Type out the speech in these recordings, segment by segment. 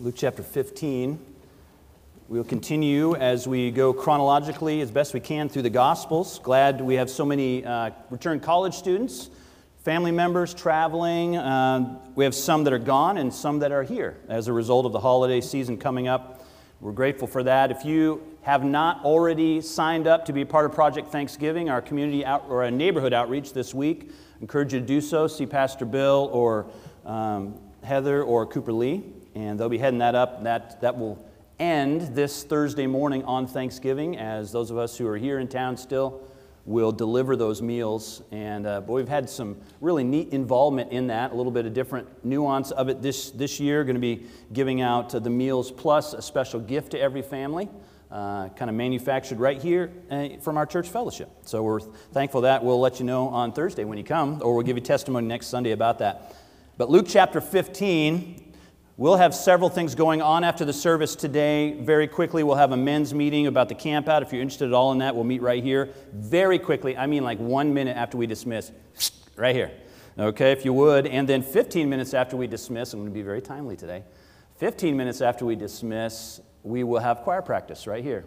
Luke chapter 15. We'll continue as we go chronologically as best we can through the Gospels. Glad we have so many uh, returned college students, family members traveling. Uh, we have some that are gone and some that are here as a result of the holiday season coming up. We're grateful for that. If you have not already signed up to be part of Project Thanksgiving, our community out, or a neighborhood outreach this week, I encourage you to do so. See Pastor Bill or um, Heather or Cooper Lee and they'll be heading that up. That, that will end this Thursday morning on Thanksgiving, as those of us who are here in town still will deliver those meals. And uh, but we've had some really neat involvement in that, a little bit of different nuance of it this, this year. Going to be giving out uh, the meals plus a special gift to every family. Uh, kind of manufactured right here uh, from our church fellowship. So we're thankful that. We'll let you know on Thursday when you come, or we'll give you testimony next Sunday about that. But Luke chapter 15, We'll have several things going on after the service today. Very quickly, we'll have a men's meeting about the camp out. If you're interested at all in that, we'll meet right here. Very quickly, I mean like one minute after we dismiss, right here. Okay, if you would. And then 15 minutes after we dismiss, I'm going to be very timely today. 15 minutes after we dismiss, we will have choir practice right here.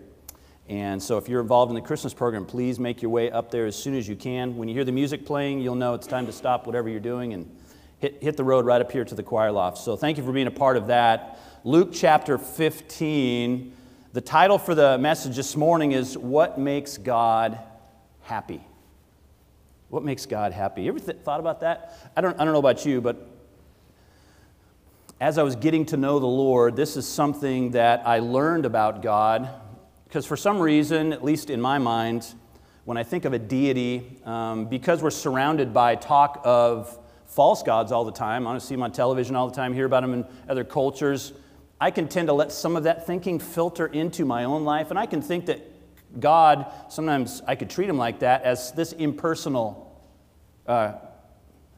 And so if you're involved in the Christmas program, please make your way up there as soon as you can. When you hear the music playing, you'll know it's time to stop whatever you're doing and hit, hit the road right up here to the choir loft. So thank you for being a part of that. Luke chapter 15. The title for the message this morning is What Makes God Happy? What makes God happy? You ever th- thought about that? I don't, I don't know about you, but as I was getting to know the Lord, this is something that I learned about God. Because for some reason, at least in my mind, when I think of a deity, um, because we're surrounded by talk of false gods all the time. I want to see them on television all the time, hear about them in other cultures. I can tend to let some of that thinking filter into my own life, and I can think that God, sometimes I could treat him like that as this impersonal, uh,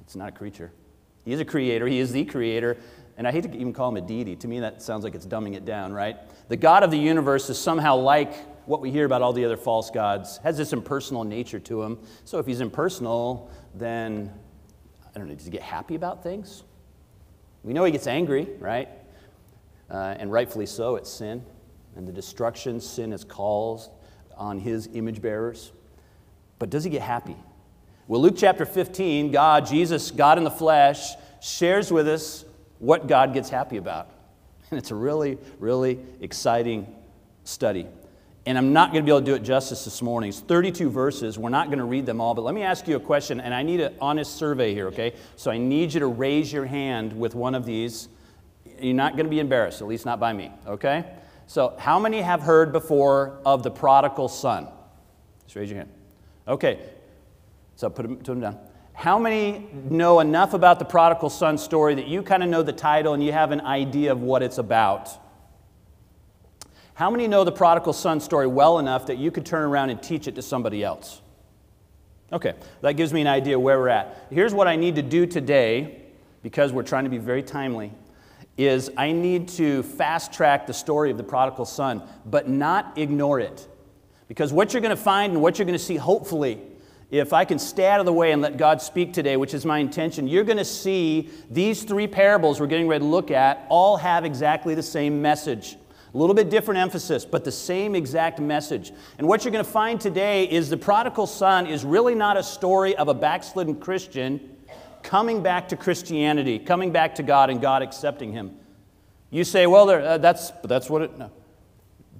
it's not a creature. He is a creator, he is the creator, and I hate to even call him a deity. To me, that sounds like it's dumbing it down, right? The God of the universe is somehow like what we hear about all the other false gods, has this impersonal nature to him. So if he's impersonal, then I don't know, does he get happy about things? We know he gets angry, right? Uh, and rightfully so, it's sin. And the destruction sin has caused on his image bearers. But does he get happy? Well, Luke chapter 15, God, Jesus, God in the flesh, shares with us what God gets happy about. And it's a really, really exciting study. And I'm not going to be able to do it justice this morning. It's 32 verses. We're not going to read them all, but let me ask you a question, and I need an honest survey here, okay? So I need you to raise your hand with one of these. You're not going to be embarrassed, at least not by me, okay? So, how many have heard before of the prodigal son? Just raise your hand. Okay, so put them, put them down. How many know enough about the prodigal son story that you kind of know the title and you have an idea of what it's about? How many know the prodigal son story well enough that you could turn around and teach it to somebody else? Okay, that gives me an idea where we're at. Here's what I need to do today, because we're trying to be very timely, is I need to fast track the story of the prodigal son, but not ignore it. Because what you're going to find and what you're going to see, hopefully, if I can stay out of the way and let God speak today, which is my intention, you're going to see these three parables we're getting ready to look at all have exactly the same message. A little bit different emphasis, but the same exact message. And what you're going to find today is the prodigal son is really not a story of a backslidden Christian coming back to Christianity, coming back to God and God accepting him. You say, well, there, uh, that's, that's what it. No.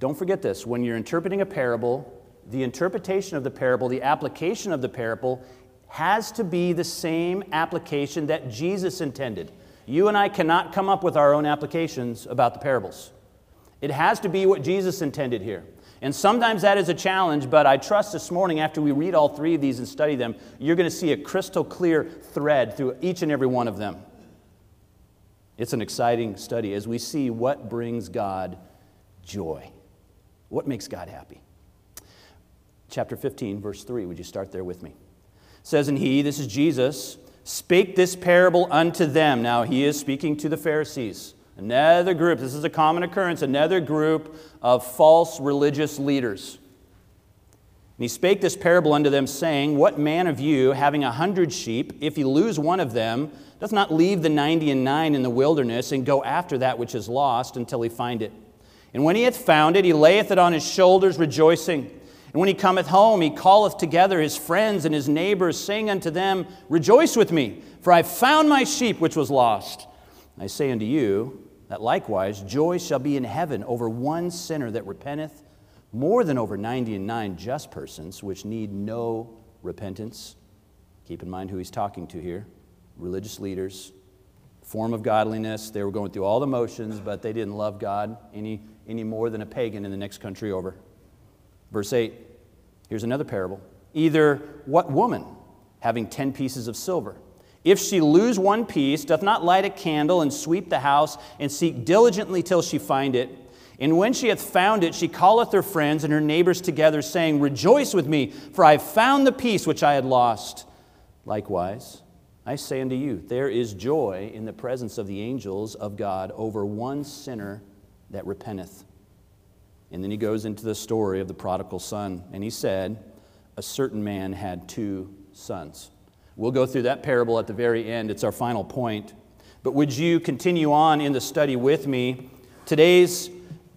Don't forget this. When you're interpreting a parable, the interpretation of the parable, the application of the parable, has to be the same application that Jesus intended. You and I cannot come up with our own applications about the parables. It has to be what Jesus intended here. And sometimes that is a challenge, but I trust this morning, after we read all three of these and study them, you're going to see a crystal clear thread through each and every one of them. It's an exciting study as we see what brings God joy. What makes God happy? Chapter 15, verse 3. Would you start there with me? It says, And he, this is Jesus, spake this parable unto them. Now he is speaking to the Pharisees. Another group, this is a common occurrence, another group of false religious leaders. And he spake this parable unto them, saying, What man of you, having a hundred sheep, if he lose one of them, doth not leave the ninety and nine in the wilderness, and go after that which is lost until he find it? And when he hath found it, he layeth it on his shoulders, rejoicing. And when he cometh home, he calleth together his friends and his neighbors, saying unto them, Rejoice with me, for I have found my sheep which was lost. I say unto you, that likewise joy shall be in heaven over one sinner that repenteth more than over 90 and 9 just persons which need no repentance. Keep in mind who he's talking to here religious leaders, form of godliness. They were going through all the motions, but they didn't love God any, any more than a pagan in the next country over. Verse 8 here's another parable. Either what woman, having 10 pieces of silver, if she lose one piece, doth not light a candle and sweep the house and seek diligently till she find it? And when she hath found it, she calleth her friends and her neighbors together, saying, Rejoice with me, for I have found the piece which I had lost. Likewise, I say unto you, there is joy in the presence of the angels of God over one sinner that repenteth. And then he goes into the story of the prodigal son, and he said, A certain man had two sons. We'll go through that parable at the very end, it's our final point. But would you continue on in the study with me? Today's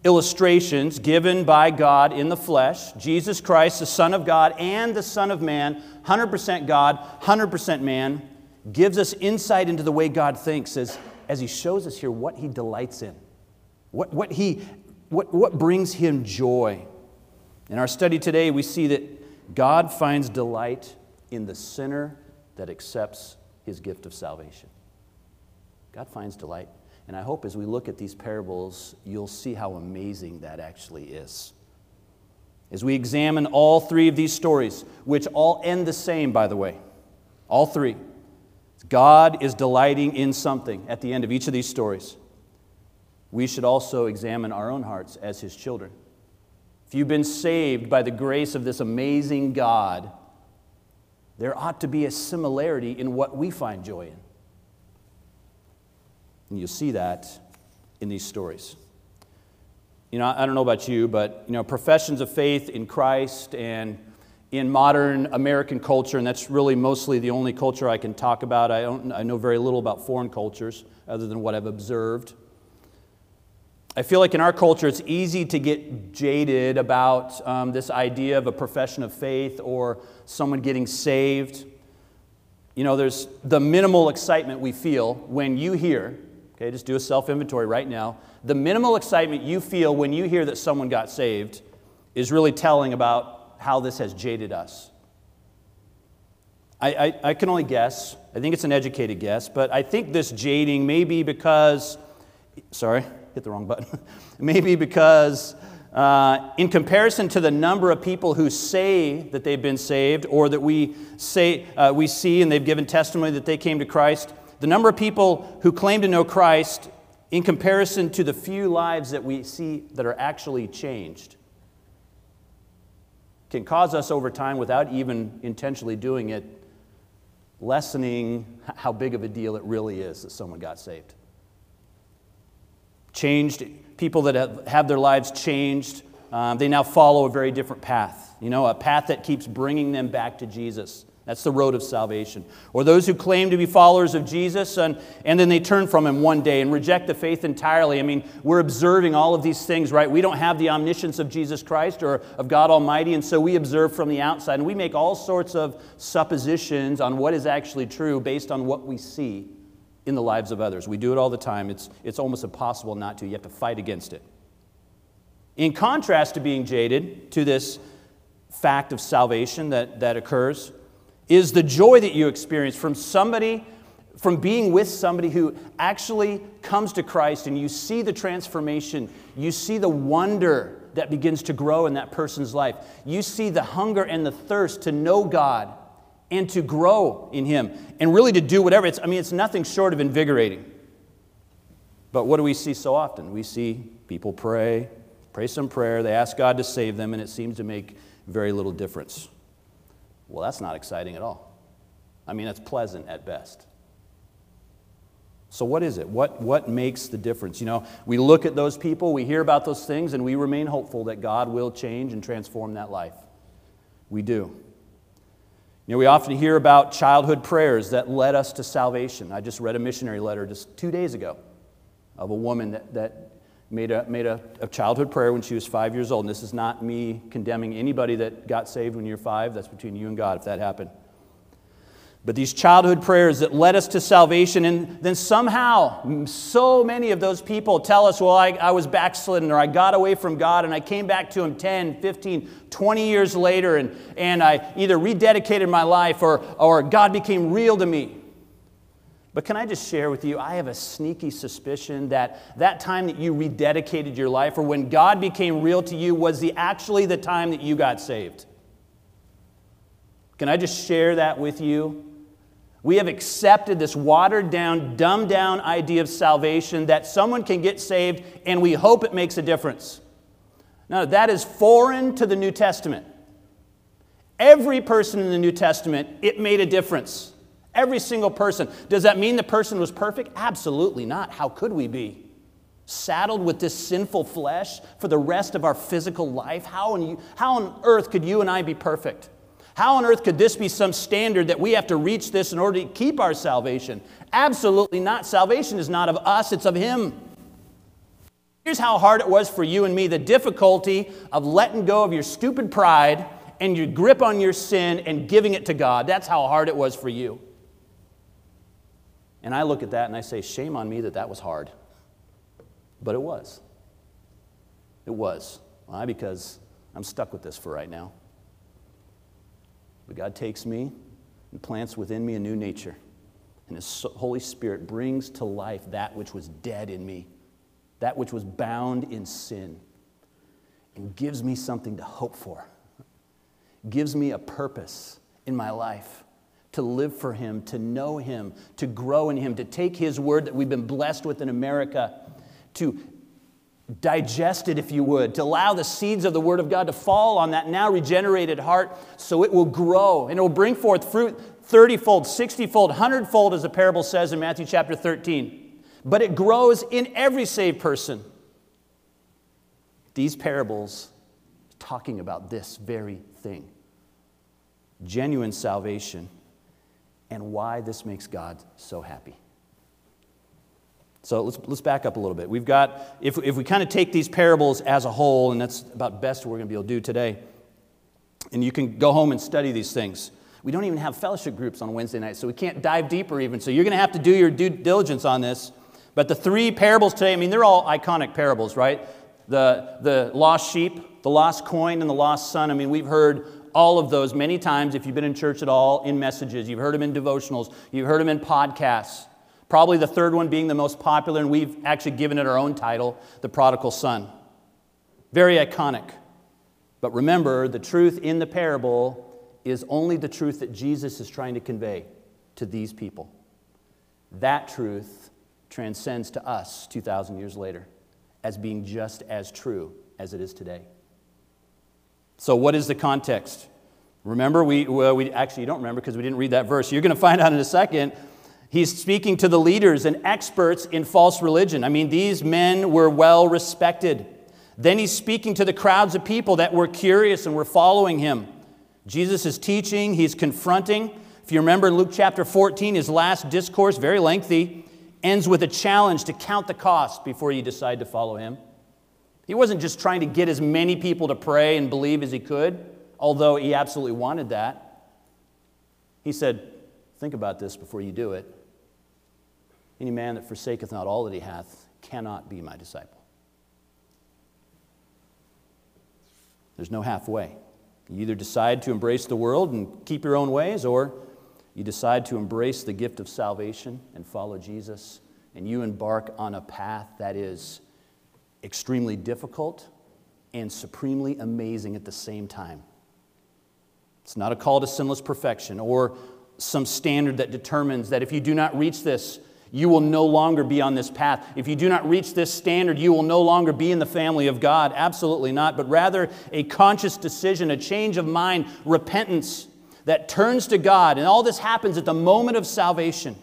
illustrations given by God in the flesh, Jesus Christ, the Son of God and the Son of Man, 100% God, 100% man, gives us insight into the way God thinks as, as he shows us here what he delights in, what, what, he, what, what brings him joy. In our study today, we see that God finds delight in the sinner that accepts his gift of salvation. God finds delight and I hope as we look at these parables, you'll see how amazing that actually is. As we examine all three of these stories, which all end the same, by the way, all three, God is delighting in something at the end of each of these stories. We should also examine our own hearts as His children. If you've been saved by the grace of this amazing God, there ought to be a similarity in what we find joy in. And you'll see that in these stories. You know, I don't know about you, but, you know, professions of faith in Christ and in modern American culture, and that's really mostly the only culture I can talk about. I, don't, I know very little about foreign cultures other than what I've observed. I feel like in our culture, it's easy to get jaded about um, this idea of a profession of faith or someone getting saved. You know, there's the minimal excitement we feel when you hear Okay, just do a self inventory right now. The minimal excitement you feel when you hear that someone got saved is really telling about how this has jaded us. I, I, I, can only guess. I think it's an educated guess, but I think this jading may be because, sorry, hit the wrong button. maybe because, uh, in comparison to the number of people who say that they've been saved or that we, say, uh, we see and they've given testimony that they came to Christ, the number of people who claim to know Christ in comparison to the few lives that we see that are actually changed can cause us over time, without even intentionally doing it, lessening how big of a deal it really is that someone got saved. Changed, people that have, have their lives changed, um, they now follow a very different path. You know, a path that keeps bringing them back to Jesus. That's the road of salvation. Or those who claim to be followers of Jesus and, and then they turn from him one day and reject the faith entirely. I mean, we're observing all of these things, right? We don't have the omniscience of Jesus Christ or of God Almighty, and so we observe from the outside. And we make all sorts of suppositions on what is actually true based on what we see in the lives of others. We do it all the time. It's, it's almost impossible not to. You have to fight against it. In contrast to being jaded to this fact of salvation that, that occurs, is the joy that you experience from somebody, from being with somebody who actually comes to Christ and you see the transformation, you see the wonder that begins to grow in that person's life. You see the hunger and the thirst to know God and to grow in Him and really to do whatever. It's, I mean, it's nothing short of invigorating. But what do we see so often? We see people pray, pray some prayer, they ask God to save them, and it seems to make very little difference. Well, that's not exciting at all. I mean, it's pleasant at best. So, what is it? What, what makes the difference? You know, we look at those people, we hear about those things, and we remain hopeful that God will change and transform that life. We do. You know, we often hear about childhood prayers that led us to salvation. I just read a missionary letter just two days ago of a woman that, that made, a, made a, a childhood prayer when she was five years old. And this is not me condemning anybody that got saved when you're five. That's between you and God if that happened. But these childhood prayers that led us to salvation, and then somehow so many of those people tell us, well, I, I, was backslidden, or I got away from God, and I came back to Him 10, 15, 20 years later, and, and I either rededicated my life or, or God became real to me. But can I just share with you, I have a sneaky suspicion that that time that you rededicated your life, or when God became real to you, was the, actually the time that you got saved. Can I just share that with you? We have accepted this watered down, dumbed down idea of salvation that someone can get saved and we hope it makes a difference. Now, that is foreign to the New Testament. Every person in the New Testament, it made a difference. Every single person. Does that mean the person was perfect? Absolutely not. How could we be? Saddled with this sinful flesh for the rest of our physical life? How on, how on earth could you and I be perfect? How on earth could this be some standard that we have to reach this in order to keep our salvation? Absolutely not. Salvation is not of us, it's of Him. Here's how hard it was for you and me the difficulty of letting go of your stupid pride and your grip on your sin and giving it to God. That's how hard it was for you. And I look at that and I say, shame on me that that was hard. But it was. It was. Why? Because I'm stuck with this for right now. But God takes me and plants within me a new nature. And His Holy Spirit brings to life that which was dead in me, that which was bound in sin, and gives me something to hope for, gives me a purpose in my life to live for Him, to know Him, to grow in Him, to take His word that we've been blessed with in America, to digest it, if you would, to allow the seeds of the Word of God to fall on that now regenerated heart so it will grow and it will bring forth fruit 30 fold, 60 fold, 100 fold, as the parable says in Matthew chapter 13. But it grows in every saved person. These parables talking about this very thing genuine salvation and why this makes God so happy. So let's, let's back up a little bit. We've got, if, if we kind of take these parables as a whole, and that's about best we're going to be able to do today, and you can go home and study these things. We don't even have fellowship groups on Wednesday nights, so we can't dive deeper even. So you're going to have to do your due diligence on this. But the three parables today, I mean, they're all iconic parables, right? The, the lost sheep, the lost coin, and the lost son. I mean, we've heard all of those many times if you've been in church at all, in messages. You've heard them in devotionals, you've heard them in podcasts. Probably the third one being the most popular, and we've actually given it our own title The Prodigal Son. Very iconic. But remember, the truth in the parable is only the truth that Jesus is trying to convey to these people. That truth transcends to us 2,000 years later as being just as true as it is today. So, what is the context? Remember, we, well, we actually, you don't remember because we didn't read that verse. You're going to find out in a second He's speaking to the leaders and experts in false religion. I mean, these men were well respected. Then he's speaking to the crowds of people that were curious and were following him. Jesus is teaching, he's confronting. If you remember Luke chapter 14, his last discourse, very lengthy, ends with a challenge to count the cost before you decide to follow him. He wasn't just trying to get as many people to pray and believe as he could, although he absolutely wanted that. He said, Think about this before you do it. Any man that forsaketh not all that he hath cannot be my disciple. There's no halfway. You either decide to embrace the world and keep your own ways, or you decide to embrace the gift of salvation and follow Jesus, and you embark on a path that is extremely difficult and supremely amazing at the same time. It's not a call to sinless perfection or some standard that determines that if you do not reach this, you will no longer be on this path. If you do not reach this standard, you will no longer be in the family of God. Absolutely not, but rather a conscious decision, a change of mind, repentance that turns to God. And all this happens at the moment of salvation.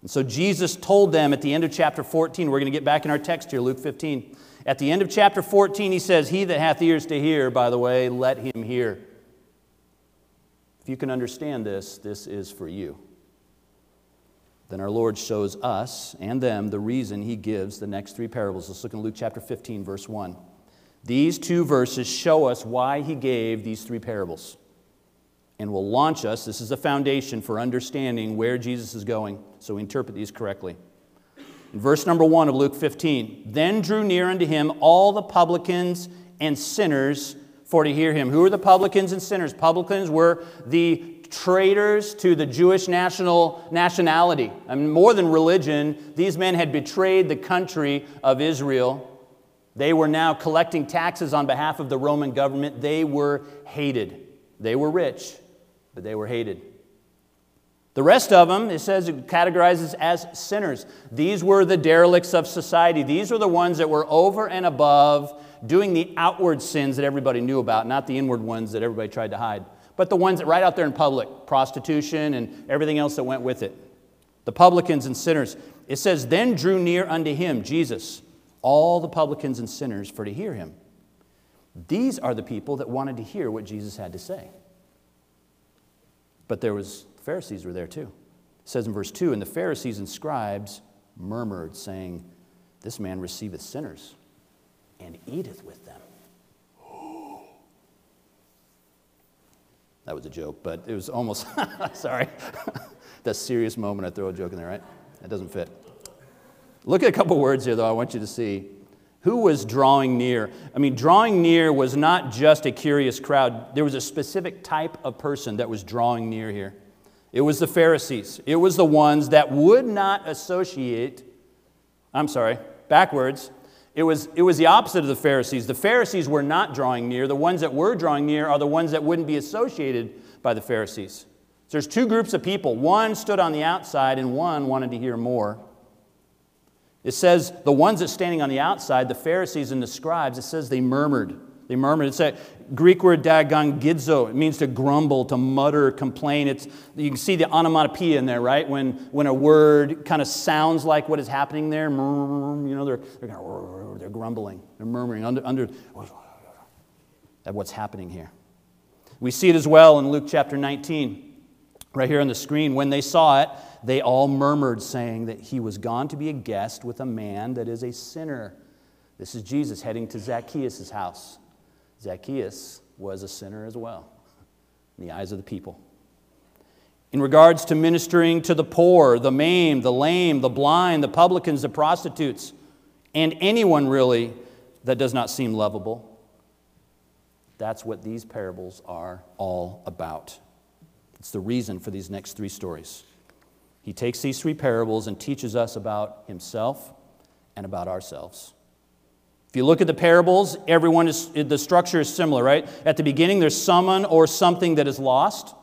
And so Jesus told them at the end of chapter 14, we're going to get back in our text here, Luke 15. At the end of chapter 14, he says, He that hath ears to hear, by the way, let him hear. If you can understand this, this is for you. Then our Lord shows us and them the reason he gives the next three parables. Let's look in Luke chapter 15, verse 1. These two verses show us why he gave these three parables and will launch us. This is a foundation for understanding where Jesus is going, so we interpret these correctly. In verse number 1 of Luke 15, then drew near unto him all the publicans and sinners for to hear him. Who are the publicans and sinners? Publicans were the traitors to the Jewish national nationality. I mean, more than religion, these men had betrayed the country of Israel. They were now collecting taxes on behalf of the Roman government. They were hated. They were rich, but they were hated. The rest of them, it says, it categorizes as sinners. These were the derelicts of society. These were the ones that were over and above doing the outward sins that everybody knew about, not the inward ones that everybody tried to hide, but the ones that right out there in public prostitution and everything else that went with it. The publicans and sinners. It says, Then drew near unto him, Jesus, all the publicans and sinners for to hear him. These are the people that wanted to hear what Jesus had to say. But there was Pharisees were there too. It says in verse 2, and the Pharisees and scribes murmured, saying, This man receiveth sinners and eateth with them. That was a joke, but it was almost, sorry. that serious moment, I throw a joke in there, right? That doesn't fit. Look at a couple words here, though, I want you to see. Who was drawing near? I mean, drawing near was not just a curious crowd, there was a specific type of person that was drawing near here. It was the Pharisees, it was the ones that would not associate, I'm sorry, backwards, it was, it was the opposite of the Pharisees. The Pharisees were not drawing near. The ones that were drawing near are the ones that wouldn't be associated by the Pharisees. So there's two groups of people. One stood on the outside, and one wanted to hear more. It says the ones that standing on the outside, the Pharisees and the scribes, it says they murmured. They murmured. It's a Greek word dagongidzo. It means to grumble, to mutter, complain. It's, you can see the onomatopoeia in there, right? When, when a word kind of sounds like what is happening there, you know, they're, they're, they're grumbling, they're murmuring under, under at what's happening here. We see it as well in Luke chapter 19, right here on the screen. When they saw it, they all murmured, saying that he was gone to be a guest with a man that is a sinner. This is Jesus heading to Zacchaeus' house. Zacchaeus was a sinner as well in the eyes of the people. In regards to ministering to the poor, the maimed, the lame, the blind, the publicans, the prostitutes, and anyone really that does not seem lovable, that's what these parables are all about. It's the reason for these next three stories. He takes these three parables and teaches us about himself and about ourselves. If you look at the parables, everyone is, the structure is similar, right? At the beginning, there's someone or something that is lost.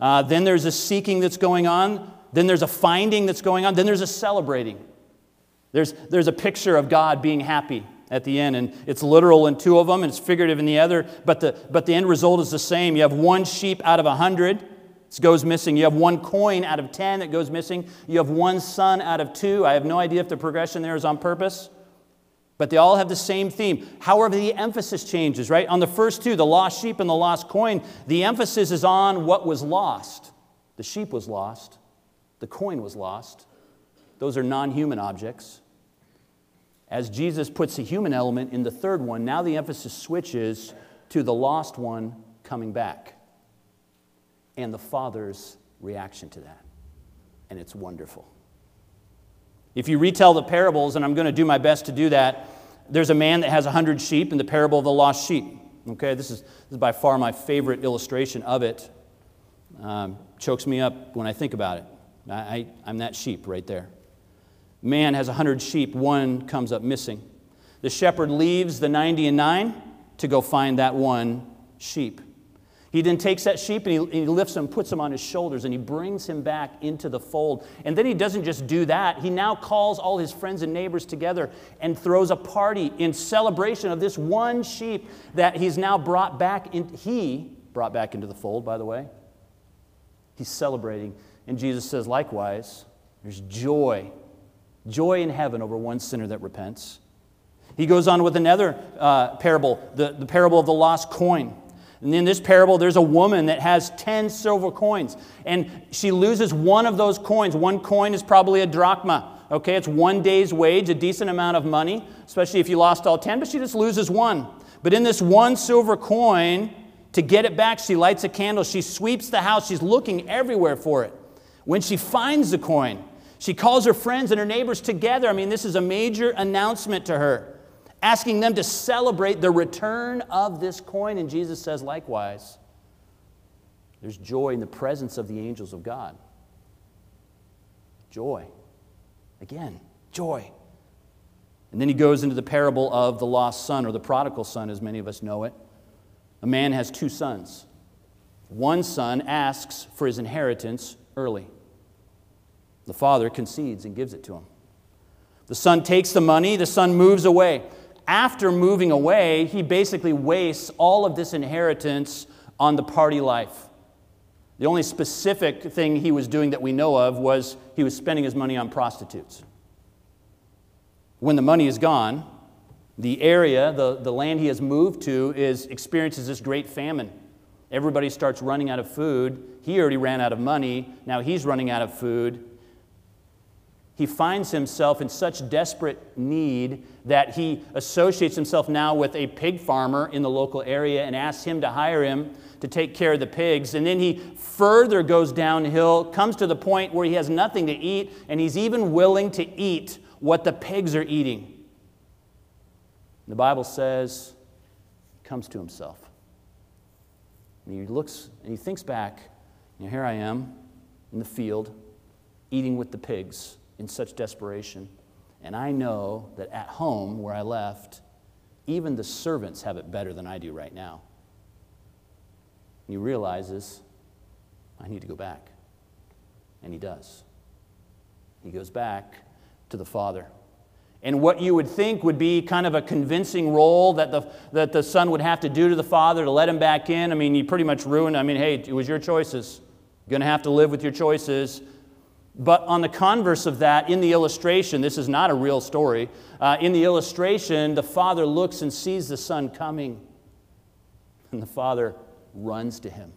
Uh, then there's a seeking that's going on. Then there's a finding that's going on. Then there's a celebrating. There's, there's a picture of God being happy at the end, and it's literal in two of them, and it's figurative in the other, but the, but the end result is the same. You have one sheep out of a hundred that goes missing. You have one coin out of ten that goes missing. You have one son out of two. I have no idea if the progression there is on purpose. But they all have the same theme. However, the emphasis changes, right? On the first two, the lost sheep and the lost coin, the emphasis is on what was lost. The sheep was lost, the coin was lost. Those are non human objects. As Jesus puts the human element in the third one, now the emphasis switches to the lost one coming back and the Father's reaction to that. And it's wonderful. If you retell the parables, and I'm going to do my best to do that, there's a man that has a hundred sheep in the parable of the lost sheep. Okay, this is, this is by far my favorite illustration of it. Um, chokes me up when I think about it. I, I, I'm that sheep right there. Man has a hundred sheep, one comes up missing. The shepherd leaves the 90 and 9 to go find that one sheep. He then takes that sheep and he, he lifts him, puts him on his shoulders, and he brings him back into the fold. And then he doesn't just do that, he now calls all his friends and neighbors together and throws a party in celebration of this one sheep that he's now brought back in, he brought back into the fold, by the way. He's celebrating. And Jesus says, likewise, there's joy, joy in heaven over one sinner that repents. He goes on with another uh, parable, the, the parable of the lost coin. And in this parable, there's a woman that has 10 silver coins, and she loses one of those coins. One coin is probably a drachma. Okay, it's one day's wage, a decent amount of money, especially if you lost all 10, but she just loses one. But in this one silver coin, to get it back, she lights a candle, she sweeps the house, she's looking everywhere for it. When she finds the coin, she calls her friends and her neighbors together. I mean, this is a major announcement to her asking them to celebrate the return of this coin. And Jesus says, likewise, there's joy in the presence of the angels of God. Joy. Again, joy. And then he goes into the parable of the lost son, or the prodigal son, as many of us know it. A man has two sons. One son asks for his inheritance early. The father concedes and gives it to him. The son takes the money, the son moves away after moving away, he basically wastes all of this inheritance on the party life. The only specific thing he was doing that we know of was he was spending his money on prostitutes. When the money is gone, the area, the, the land he has moved to, is, experiences this great famine. Everybody starts running out of food. He already ran out of money. Now he's running out of food he finds himself in such desperate need that he associates himself now with a pig farmer in the local area and asks him to hire him to take care of the pigs. And then he further goes downhill, comes to the point where he has nothing to eat, and he's even willing to eat what the pigs are eating. The Bible says, he comes to himself. And he looks and he thinks back, you know, here I am in the field eating with the pigs in such desperation. And I know that at home, where I left, even the servants have it better than I do right now. And he realizes, I need to go back. And he does. He goes back to the Father. And what you would think would be kind of a convincing role that the, that the son would have to do to the father to let him back in. I mean, he pretty much ruined. I mean, hey, it was your choices. You're going to have to live with your choices. But on the converse of that, in the illustration, this is not a real story. Uh, in the illustration, the father looks and sees the son coming, and the father runs to him,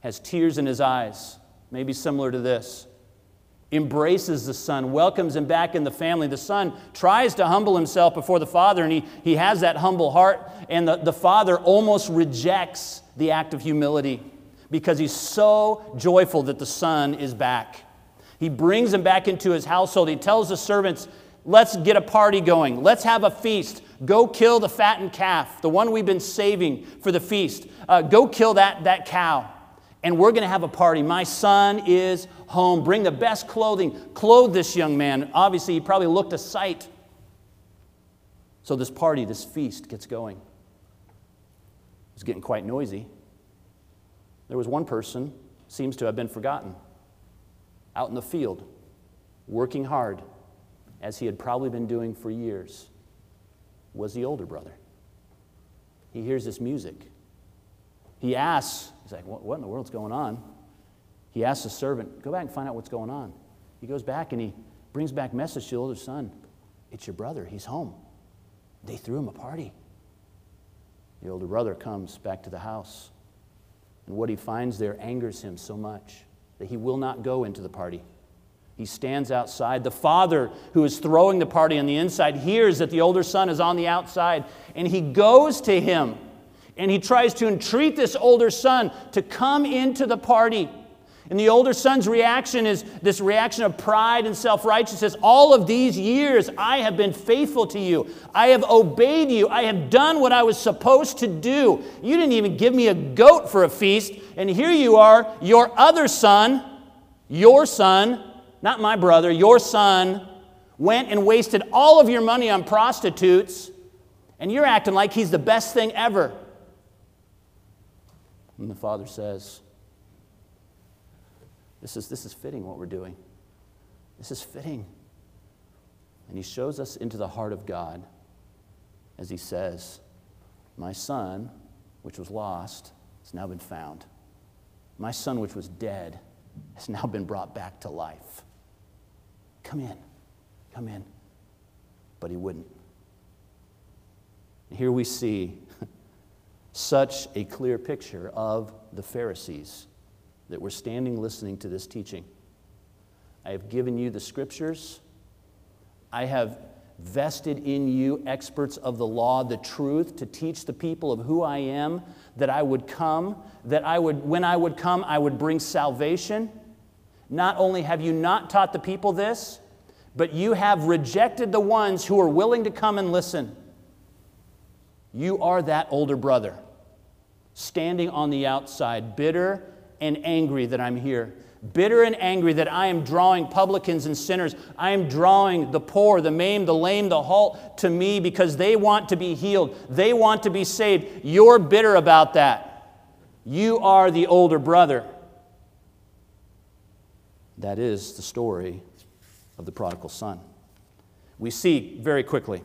has tears in his eyes, maybe similar to this, embraces the son, welcomes him back in the family. The son tries to humble himself before the father, and he, he has that humble heart, and the, the father almost rejects the act of humility because he's so joyful that the son is back. He brings them back into his household. He tells the servants, Let's get a party going. Let's have a feast. Go kill the fattened calf, the one we've been saving for the feast. Uh, go kill that, that cow. And we're going to have a party. My son is home. Bring the best clothing. Clothe this young man. Obviously, he probably looked a sight. So, this party, this feast gets going. It's getting quite noisy. There was one person, seems to have been forgotten out in the field, working hard, as he had probably been doing for years, was the older brother. He hears this music. He asks, he's like, what, in the world's going on? He asks the servant, go back and find out what's going on. He goes back and he brings back message to the older son. It's your brother. He's home. They threw him a party. The older brother comes back to the house. And what he finds there angers him so much that he will not go into the party. He stands outside. The father who is throwing the party on the inside hears that the older son is on the outside, and he goes to him and he tries to entreat this older son to come into the party. And the older son's reaction is this reaction of pride and self righteousness. All of these years, I have been faithful to you. I have obeyed you. I have done what I was supposed to do. You didn't even give me a goat for a feast. And here you are, your other son, your son, not my brother, your son, went and wasted all of your money on prostitutes. And you're acting like he's the best thing ever. And the father says, this is, this is fitting what we're doing. This is fitting. And he shows us into the heart of God as he says, My son, which was lost, has now been found. My son, which was dead, has now been brought back to life. Come in, come in. But he wouldn't. Here we see such a clear picture of the Pharisees that were standing listening to this teaching. I have given you the scriptures. I have vested in you experts of the law, the truth, to teach the people of who I am, that I would come, that I would, when I would come, I would bring salvation. Not only have you not taught the people this, but you have rejected the ones who are willing to come and listen. You are that older brother, standing on the outside, bitter and angry that I'm here bitter and angry that I am drawing publicans and sinners. I am drawing the poor, the maimed, the lame, the halt to me because they want to be healed. They want to be saved. You're bitter about that. You are the older brother. That is the story of the prodigal son. We see very quickly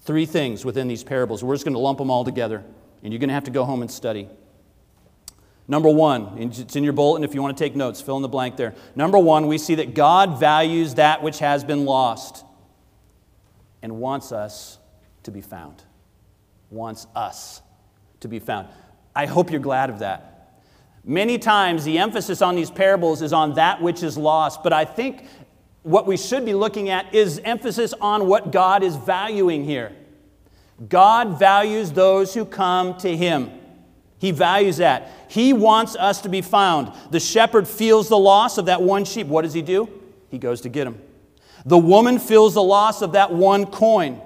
three things within these parables. We're just going to lump them all together, and you're going to have to go home and study. Number one, it's in your bulletin if you want to take notes, fill in the blank there. Number one, we see that God values that which has been lost and wants us to be found. Wants us to be found. I hope you're glad of that. Many times the emphasis on these parables is on that which is lost, but I think what we should be looking at is emphasis on what God is valuing here. God values those who come to Him. He values that. He wants us to be found. The shepherd feels the loss of that one sheep. What does he do? He goes to get him. The woman feels the loss of that one coin.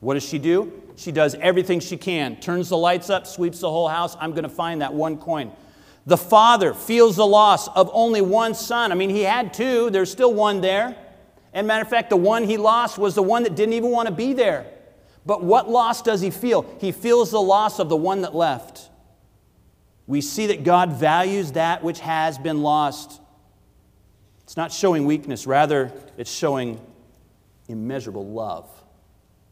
What does she do? She does everything she can, turns the lights up, sweeps the whole house. I'm going to find that one coin. The father feels the loss of only one son. I mean, he had two, there's still one there. And matter of fact, the one he lost was the one that didn't even want to be there. But what loss does he feel? He feels the loss of the one that left we see that God values that which has been lost. It's not showing weakness, rather, it's showing immeasurable love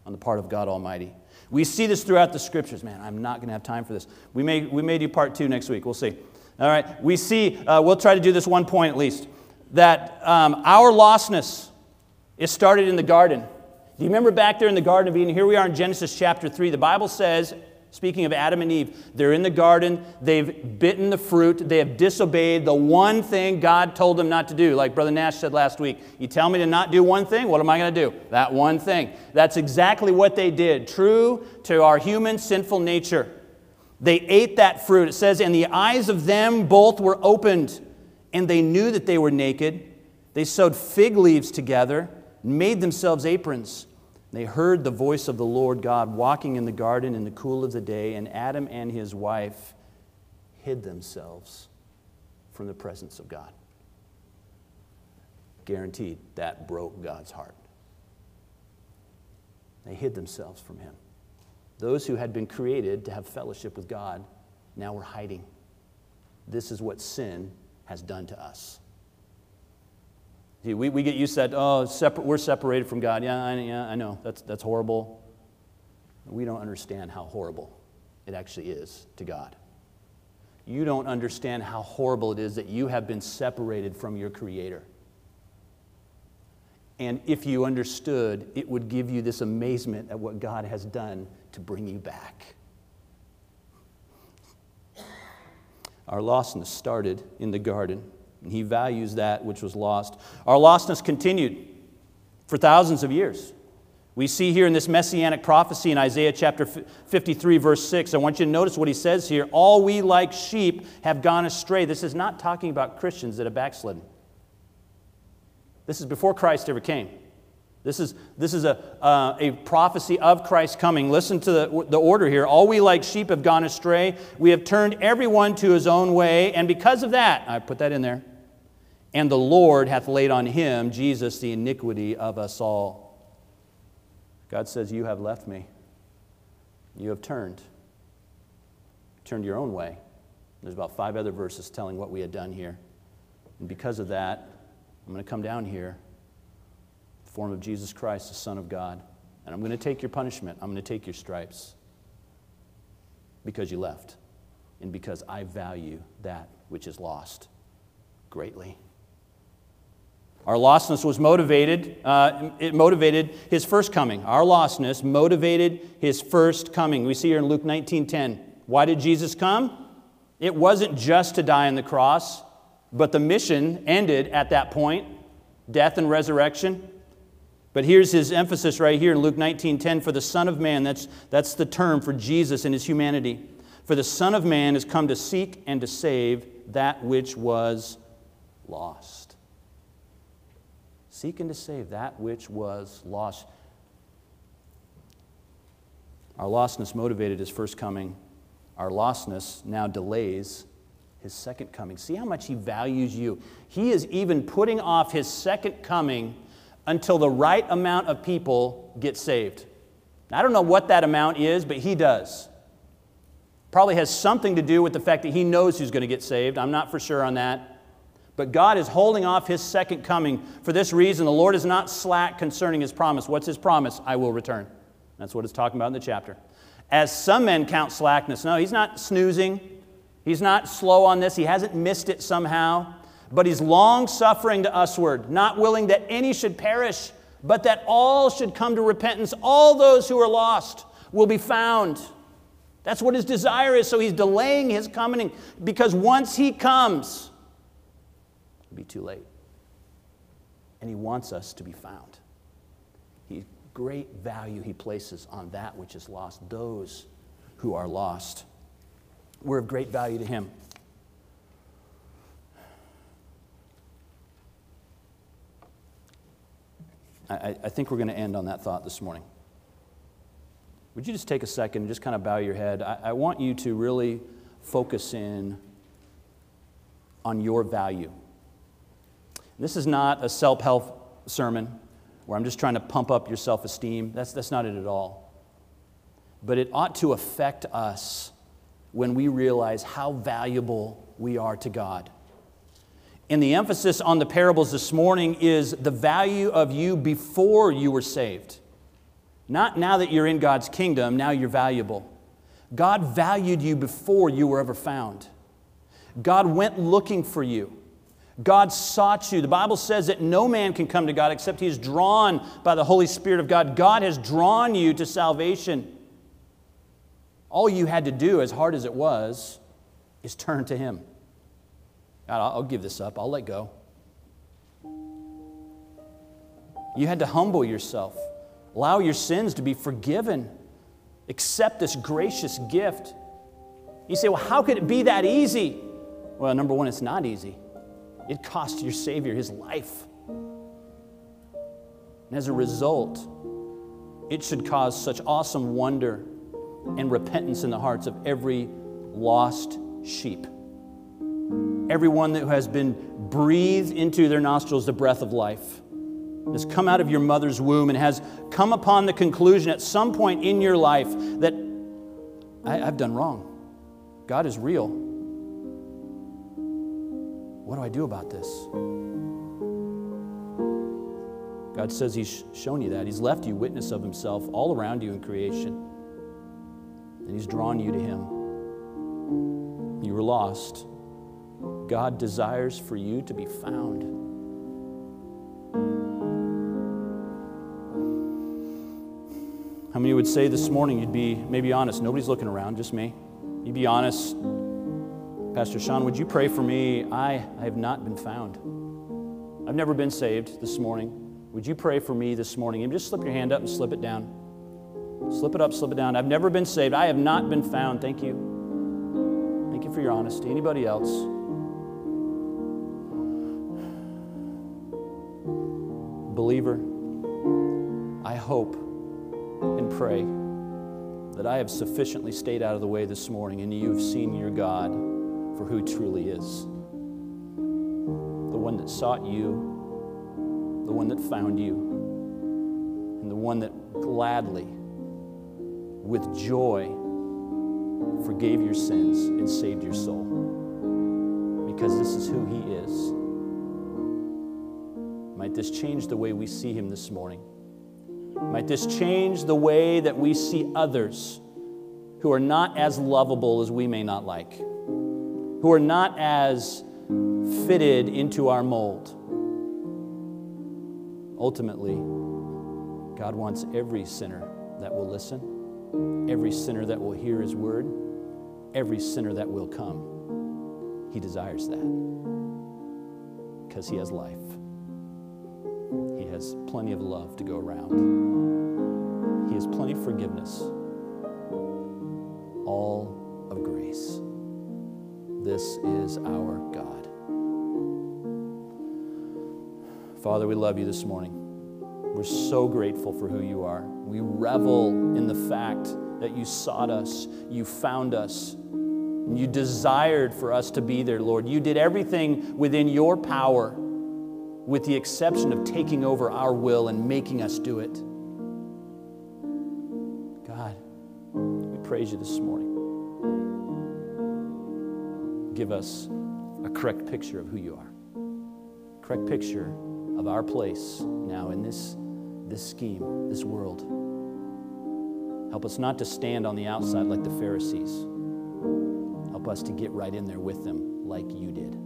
on the part of God Almighty. We see this throughout the scriptures. Man, I'm not going to have time for this. We may, we may do part two next week. We'll see. All right. We see, uh, we'll try to do this one point at least, that um, our lostness is started in the garden. Do you remember back there in the Garden of Eden? Here we are in Genesis chapter 3. The Bible says, Speaking of Adam and Eve, they're in the garden, they've bitten the fruit, they have disobeyed the one thing God told them not to do. Like Brother Nash said last week, you tell me to not do one thing, what am I going to do? That one thing. That's exactly what they did, true to our human sinful nature. They ate that fruit. It says, and the eyes of them both were opened, and they knew that they were naked. They sewed fig leaves together, made themselves aprons. They heard the voice of the Lord God walking in the garden in the cool of the day, and Adam and his wife hid themselves from the presence of God. Guaranteed that broke God's heart. They hid themselves from him. Those who had been created to have fellowship with God now were hiding. This is what sin has done to us. See, we, we get used to that, oh, separ- we're separated from God. Yeah, I, yeah, I know, that's, that's horrible. We don't understand how horrible it actually is to God. You don't understand how horrible it is that you have been separated from your Creator. And if you understood, it would give you this amazement at what God has done to bring you back. Our lostness started in the garden. And he values that which was lost. Our lostness continued for thousands of years. We see here in this messianic prophecy in Isaiah chapter 53, verse 6. I want you to notice what he says here. All we like sheep have gone astray. This is not talking about Christians that have backslidden. This is before Christ ever came. This is, this is a, uh, a prophecy of Christ coming. Listen to the, the order here. All we like sheep have gone astray. We have turned everyone to his own way. And because of that, I put that in there, and the Lord hath laid on him, Jesus, the iniquity of us all. God says, You have left me. You have turned. Turned your own way. There's about five other verses telling what we had done here. And because of that, I'm going to come down here, the form of Jesus Christ, the Son of God, and I'm going to take your punishment. I'm going to take your stripes because you left and because I value that which is lost greatly. Our lostness was motivated, uh, it motivated his first coming. Our lostness motivated his first coming. We see here in Luke 19:10. Why did Jesus come? It wasn't just to die on the cross, but the mission ended at that point death and resurrection. But here's his emphasis right here in Luke 19:10 for the son of man that's that's the term for Jesus and his humanity. For the son of man has come to seek and to save that which was lost. Seek and to save that which was lost. Our lostness motivated his first coming. Our lostness now delays his second coming. See how much he values you. He is even putting off his second coming until the right amount of people get saved. I don't know what that amount is, but he does. Probably has something to do with the fact that he knows who's going to get saved. I'm not for sure on that. But God is holding off his second coming. For this reason, the Lord is not slack concerning his promise. What's his promise? I will return. That's what it's talking about in the chapter. As some men count slackness. No, he's not snoozing. He's not slow on this. He hasn't missed it somehow but he's long suffering to usward, not willing that any should perish, but that all should come to repentance. All those who are lost will be found. That's what his desire is. So he's delaying his coming because once he comes, it'll be too late. And he wants us to be found. He great value he places on that which is lost, those who are lost. We're of great value to him. I, I think we're going to end on that thought this morning. Would you just take a second and just kind of bow your head? I, I want you to really focus in on your value. This is not a self help sermon where I'm just trying to pump up your self esteem. That's, that's not it at all. But it ought to affect us when we realize how valuable we are to God. And the emphasis on the parables this morning is the value of you before you were saved. Not now that you're in God's kingdom, now you're valuable. God valued you before you were ever found. God went looking for you. God sought you. The Bible says that no man can come to God except he is drawn by the Holy Spirit of God. God has drawn you to salvation. All you had to do, as hard as it was, is turn to Him. God, I'll give this up. I'll let go. You had to humble yourself, allow your sins to be forgiven, accept this gracious gift. You say, well, how could it be that easy? Well, number one, it's not easy. It cost your Savior his life. And as a result, it should cause such awesome wonder and repentance in the hearts of every lost sheep everyone that has been breathed into their nostrils the breath of life, has come out of your mother's womb and has come upon the conclusion at some point in your life that I, have done wrong. God is real. What do I do about this? God says He's shown you that. He's left you witness of Himself all around you in creation. And He's drawn you to Him. You were lost. God desires for you to be found. How many would say this morning you'd be maybe honest? Nobody's looking around, just me. You'd be honest. Pastor Sean, would you pray for me? I, I have not been found. I've never been saved this morning. Would you pray for me this morning? And just slip your hand up and slip it down. Slip it up, slip it down. I've never been saved. I have not been found. Thank you. Thank you for your honesty. Anybody else? Believer, I hope and pray that I have sufficiently stayed out of the way this morning and you have seen your God for who truly is. The one that sought you, the one that found you, and the one that gladly, with joy, forgave your sins and saved your soul. Because this is who He is. Might this change the way we see him this morning? Might this change the way that we see others who are not as lovable as we may not like, who are not as fitted into our mold? Ultimately, God wants every sinner that will listen, every sinner that will hear his word, every sinner that will come. He desires that because He has life. He has plenty of love to go around. He has plenty of forgiveness, all of grace. This is our God. Father, we love you this morning. We're so grateful for who you are. We revel in the fact that you sought us, you found us, and you desired for us to be there, Lord. You did everything within your power, with the exception of taking over our will and making us do it. God, we praise you this morning. Give us a correct picture of who you are, correct picture of our place now in this, this scheme, this world. Help us not to stand on the outside like the Pharisees. Help us to get right in there with them like you did.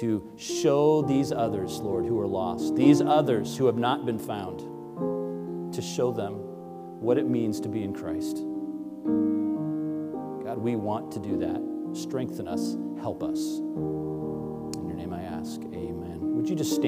To show these others, Lord, who are lost, these others who have not been found, to show them what it means to be in Christ. God, we want to do that. Strengthen us, help us. In your name I ask, amen. Would you just stand?